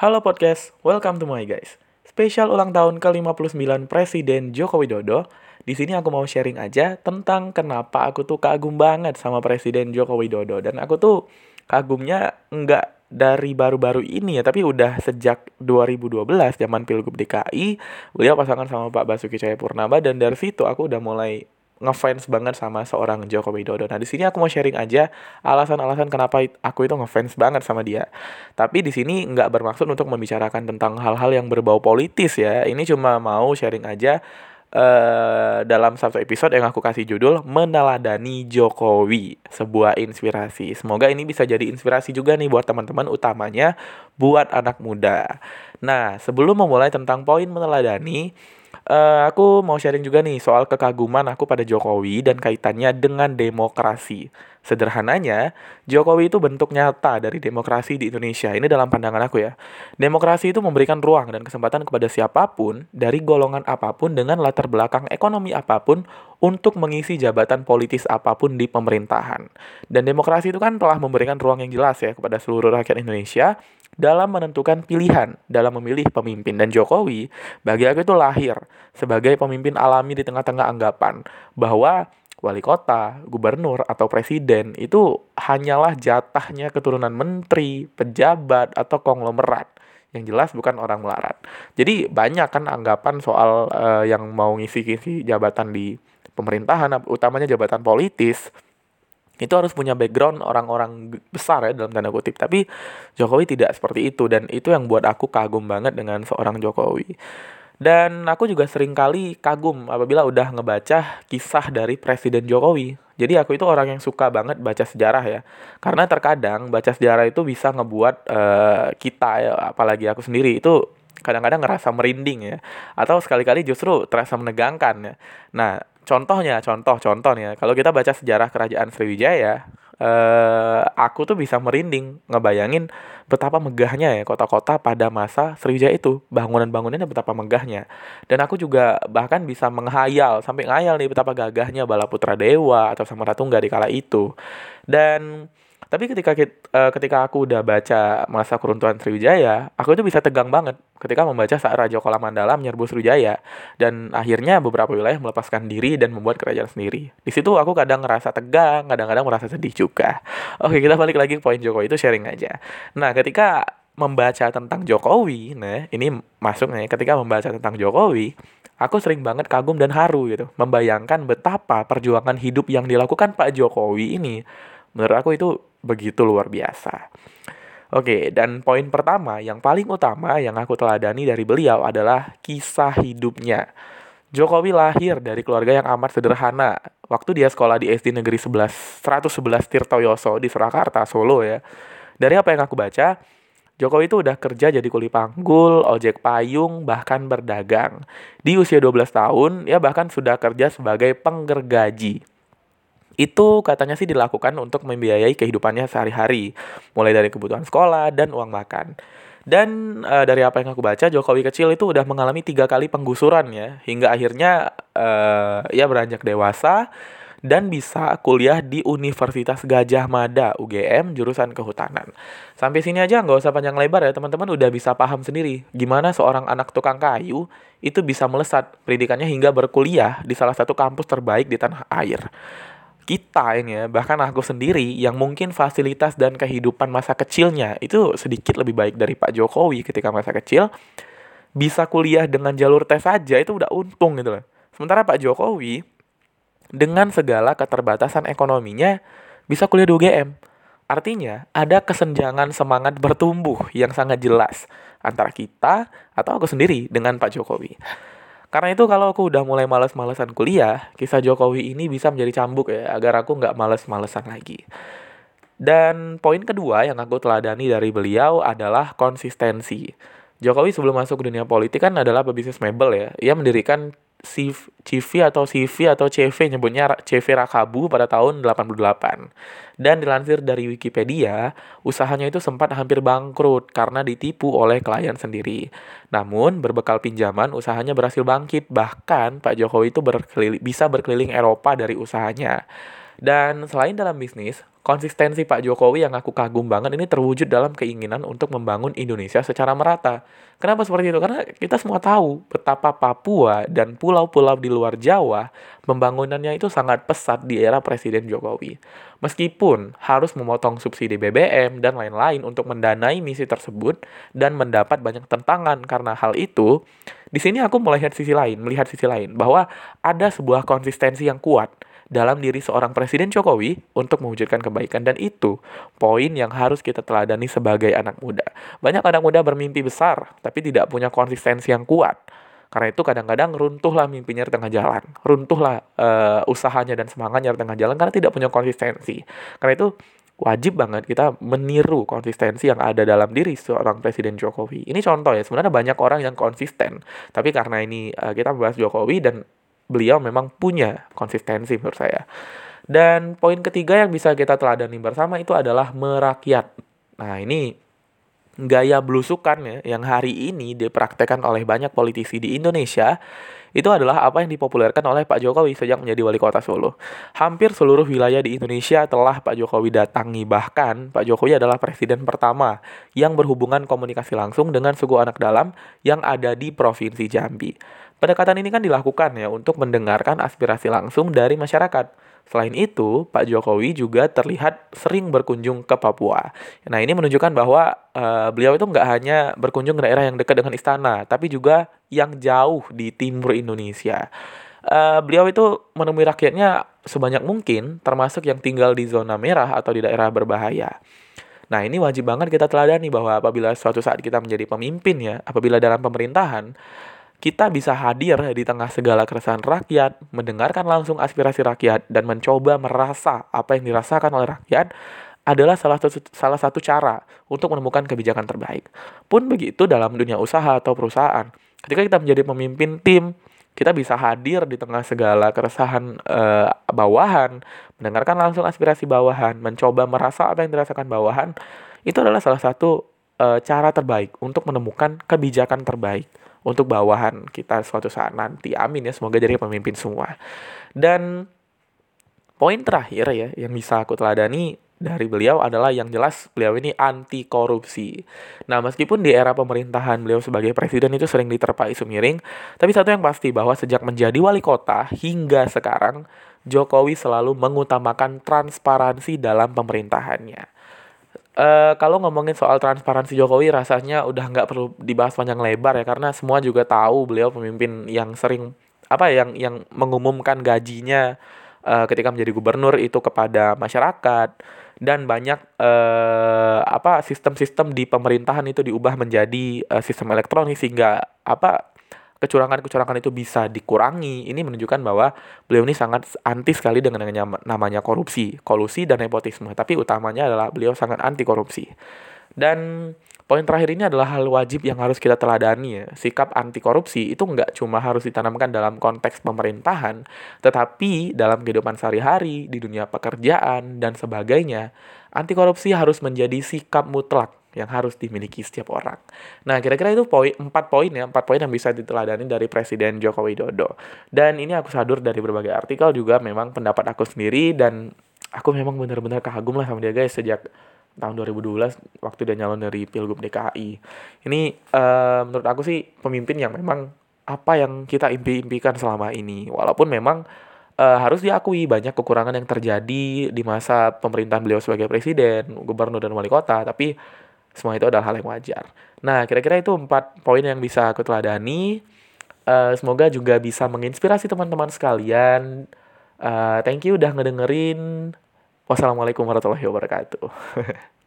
Halo podcast, welcome to my guys. Spesial ulang tahun ke-59 Presiden Joko Widodo. Di sini aku mau sharing aja tentang kenapa aku tuh kagum banget sama Presiden Joko Widodo dan aku tuh kagumnya nggak dari baru-baru ini ya, tapi udah sejak 2012 zaman Pilgub DKI, beliau pasangan sama Pak Basuki Cahayapurnama dan dari situ aku udah mulai ngefans banget sama seorang Joko Widodo. Nah, di sini aku mau sharing aja alasan-alasan kenapa aku itu ngefans banget sama dia. Tapi di sini nggak bermaksud untuk membicarakan tentang hal-hal yang berbau politis ya. Ini cuma mau sharing aja uh, dalam satu episode yang aku kasih judul Meneladani Jokowi, sebuah inspirasi. Semoga ini bisa jadi inspirasi juga nih buat teman-teman utamanya buat anak muda. Nah, sebelum memulai tentang poin meneladani, Uh, aku mau sharing juga nih soal kekaguman aku pada Jokowi dan kaitannya dengan demokrasi. Sederhananya, Jokowi itu bentuk nyata dari demokrasi di Indonesia. Ini dalam pandangan aku ya. Demokrasi itu memberikan ruang dan kesempatan kepada siapa pun dari golongan apa pun dengan latar belakang ekonomi apa pun untuk mengisi jabatan politis apa pun di pemerintahan. Dan demokrasi itu kan telah memberikan ruang yang jelas ya kepada seluruh rakyat Indonesia dalam menentukan pilihan dalam memilih pemimpin dan Jokowi bagi aku itu lahir sebagai pemimpin alami di tengah-tengah anggapan bahwa wali kota, gubernur atau presiden itu hanyalah jatahnya keturunan menteri, pejabat atau konglomerat. Yang jelas bukan orang melarat. Jadi banyak kan anggapan soal uh, yang mau ngisi-ngisi jabatan di pemerintahan utamanya jabatan politis itu harus punya background orang-orang besar ya dalam tanda kutip. Tapi Jokowi tidak seperti itu dan itu yang buat aku kagum banget dengan seorang Jokowi dan aku juga sering kali kagum apabila udah ngebaca kisah dari Presiden Jokowi. Jadi aku itu orang yang suka banget baca sejarah ya. Karena terkadang baca sejarah itu bisa ngebuat uh, kita ya apalagi aku sendiri itu kadang-kadang ngerasa merinding ya. Atau sekali-kali justru terasa menegangkan ya. Nah contohnya contoh contohnya kalau kita baca sejarah kerajaan Sriwijaya eh, aku tuh bisa merinding ngebayangin betapa megahnya ya kota-kota pada masa Sriwijaya itu bangunan-bangunannya betapa megahnya. Dan aku juga bahkan bisa menghayal sampai ngayal nih betapa gagahnya Balaputra Dewa atau Samaratungga di kala itu. Dan tapi ketika uh, ketika aku udah baca masa keruntuhan Sriwijaya, aku itu bisa tegang banget ketika membaca saat Raja Kala Mandala menyerbu Sriwijaya dan akhirnya beberapa wilayah melepaskan diri dan membuat kerajaan sendiri. Di situ aku kadang ngerasa tegang, kadang-kadang merasa sedih juga. Oke, kita balik lagi ke poin Jokowi itu sharing aja. Nah, ketika membaca tentang Jokowi, nah ini masuk nih ketika membaca tentang Jokowi, aku sering banget kagum dan haru gitu, membayangkan betapa perjuangan hidup yang dilakukan Pak Jokowi ini menurut aku itu begitu luar biasa. Oke, dan poin pertama yang paling utama yang aku teladani dari beliau adalah kisah hidupnya. Jokowi lahir dari keluarga yang amat sederhana. Waktu dia sekolah di SD Negeri 11, 111 Tirtoyoso di Surakarta, Solo ya. Dari apa yang aku baca, Jokowi itu udah kerja jadi kuli panggul, ojek payung, bahkan berdagang. Di usia 12 tahun, ya bahkan sudah kerja sebagai penggergaji. Itu katanya sih dilakukan untuk membiayai kehidupannya sehari-hari, mulai dari kebutuhan sekolah dan uang makan. Dan uh, dari apa yang aku baca, Jokowi kecil itu udah mengalami tiga kali penggusuran ya, hingga akhirnya uh, ya beranjak dewasa dan bisa kuliah di Universitas Gajah Mada UGM jurusan kehutanan. Sampai sini aja nggak usah panjang lebar ya teman-teman udah bisa paham sendiri gimana seorang anak tukang kayu itu bisa melesat pendidikannya hingga berkuliah di salah satu kampus terbaik di tanah air kita ini ya, bahkan aku sendiri yang mungkin fasilitas dan kehidupan masa kecilnya itu sedikit lebih baik dari Pak Jokowi ketika masa kecil, bisa kuliah dengan jalur tes saja itu udah untung gitu loh. Sementara Pak Jokowi dengan segala keterbatasan ekonominya bisa kuliah di UGM. Artinya ada kesenjangan semangat bertumbuh yang sangat jelas antara kita atau aku sendiri dengan Pak Jokowi. Karena itu kalau aku udah mulai males-malesan kuliah, kisah Jokowi ini bisa menjadi cambuk ya, agar aku nggak males-malesan lagi. Dan poin kedua yang aku teladani dari beliau adalah konsistensi. Jokowi sebelum masuk ke dunia politik kan adalah pebisnis mebel ya. Ia mendirikan CV atau CV atau CV nyebutnya CV Rakabu pada tahun 88. Dan dilansir dari Wikipedia, usahanya itu sempat hampir bangkrut karena ditipu oleh klien sendiri. Namun, berbekal pinjaman, usahanya berhasil bangkit. Bahkan, Pak Jokowi itu berkeliling, bisa berkeliling Eropa dari usahanya. Dan selain dalam bisnis, konsistensi Pak Jokowi yang aku kagum banget ini terwujud dalam keinginan untuk membangun Indonesia secara merata. Kenapa seperti itu? Karena kita semua tahu betapa Papua dan pulau-pulau di luar Jawa pembangunannya itu sangat pesat di era Presiden Jokowi. Meskipun harus memotong subsidi BBM dan lain-lain untuk mendanai misi tersebut dan mendapat banyak tentangan karena hal itu, di sini aku melihat sisi lain, melihat sisi lain bahwa ada sebuah konsistensi yang kuat dalam diri seorang Presiden Jokowi untuk mewujudkan kebaikan dan itu poin yang harus kita teladani sebagai anak muda. Banyak anak muda bermimpi besar tapi tidak punya konsistensi yang kuat. Karena itu kadang-kadang runtuhlah mimpinya di tengah jalan, runtuhlah uh, usahanya dan semangatnya di tengah jalan karena tidak punya konsistensi. Karena itu wajib banget kita meniru konsistensi yang ada dalam diri seorang Presiden Jokowi. Ini contoh ya, sebenarnya banyak orang yang konsisten, tapi karena ini uh, kita membahas Jokowi dan beliau memang punya konsistensi menurut saya. Dan poin ketiga yang bisa kita teladani bersama itu adalah merakyat. Nah, ini gaya belusukan ya yang hari ini dipraktekkan oleh banyak politisi di Indonesia itu adalah apa yang dipopulerkan oleh Pak Jokowi sejak menjadi wali kota Solo. Hampir seluruh wilayah di Indonesia telah Pak Jokowi datangi bahkan Pak Jokowi adalah presiden pertama yang berhubungan komunikasi langsung dengan suku anak dalam yang ada di Provinsi Jambi. Pendekatan ini kan dilakukan ya untuk mendengarkan aspirasi langsung dari masyarakat. Selain itu, Pak Jokowi juga terlihat sering berkunjung ke Papua. Nah, ini menunjukkan bahwa uh, beliau itu nggak hanya berkunjung ke daerah yang dekat dengan istana, tapi juga yang jauh di timur Indonesia. Uh, beliau itu menemui rakyatnya sebanyak mungkin, termasuk yang tinggal di zona merah atau di daerah berbahaya. Nah, ini wajib banget kita teladani bahwa apabila suatu saat kita menjadi pemimpin ya, apabila dalam pemerintahan, kita bisa hadir di tengah segala keresahan rakyat, mendengarkan langsung aspirasi rakyat, dan mencoba merasa apa yang dirasakan oleh rakyat adalah salah satu, salah satu cara untuk menemukan kebijakan terbaik. Pun begitu dalam dunia usaha atau perusahaan. Ketika kita menjadi pemimpin tim, kita bisa hadir di tengah segala keresahan uh, bawahan, mendengarkan langsung aspirasi bawahan, mencoba merasa apa yang dirasakan bawahan, itu adalah salah satu uh, cara terbaik untuk menemukan kebijakan terbaik untuk bawahan kita suatu saat nanti. Amin ya, semoga jadi pemimpin semua. Dan poin terakhir ya yang bisa aku teladani dari beliau adalah yang jelas beliau ini anti korupsi. Nah, meskipun di era pemerintahan beliau sebagai presiden itu sering diterpa isu miring, tapi satu yang pasti bahwa sejak menjadi wali kota hingga sekarang Jokowi selalu mengutamakan transparansi dalam pemerintahannya. Uh, kalau ngomongin soal transparansi Jokowi rasanya udah nggak perlu dibahas panjang lebar ya karena semua juga tahu beliau pemimpin yang sering apa ya, yang yang mengumumkan gajinya uh, ketika menjadi gubernur itu kepada masyarakat. Dan banyak uh, apa sistem-sistem di pemerintahan itu diubah menjadi uh, sistem elektronik sehingga apa kecurangan-kecurangan itu bisa dikurangi, ini menunjukkan bahwa beliau ini sangat anti sekali dengan namanya korupsi, kolusi dan nepotisme. Tapi utamanya adalah beliau sangat anti korupsi. Dan poin terakhir ini adalah hal wajib yang harus kita teladani ya. Sikap anti korupsi itu nggak cuma harus ditanamkan dalam konteks pemerintahan, tetapi dalam kehidupan sehari-hari, di dunia pekerjaan, dan sebagainya. Anti korupsi harus menjadi sikap mutlak yang harus dimiliki setiap orang. Nah, kira-kira itu poin empat poin ya, empat poin yang bisa diteladani dari Presiden Joko Widodo. Dan ini aku sadur dari berbagai artikel juga memang pendapat aku sendiri dan aku memang benar-benar kagum lah sama dia guys sejak tahun 2012 waktu dia nyalon dari Pilgub DKI. Ini uh, menurut aku sih pemimpin yang memang apa yang kita impi-impikan selama ini. Walaupun memang uh, harus diakui banyak kekurangan yang terjadi di masa pemerintahan beliau sebagai presiden, gubernur dan wali kota, tapi semua itu adalah hal yang wajar. Nah, kira-kira itu empat poin yang bisa aku teladani. Uh, semoga juga bisa menginspirasi teman-teman sekalian. Uh, thank you udah ngedengerin. Wassalamualaikum warahmatullahi wabarakatuh.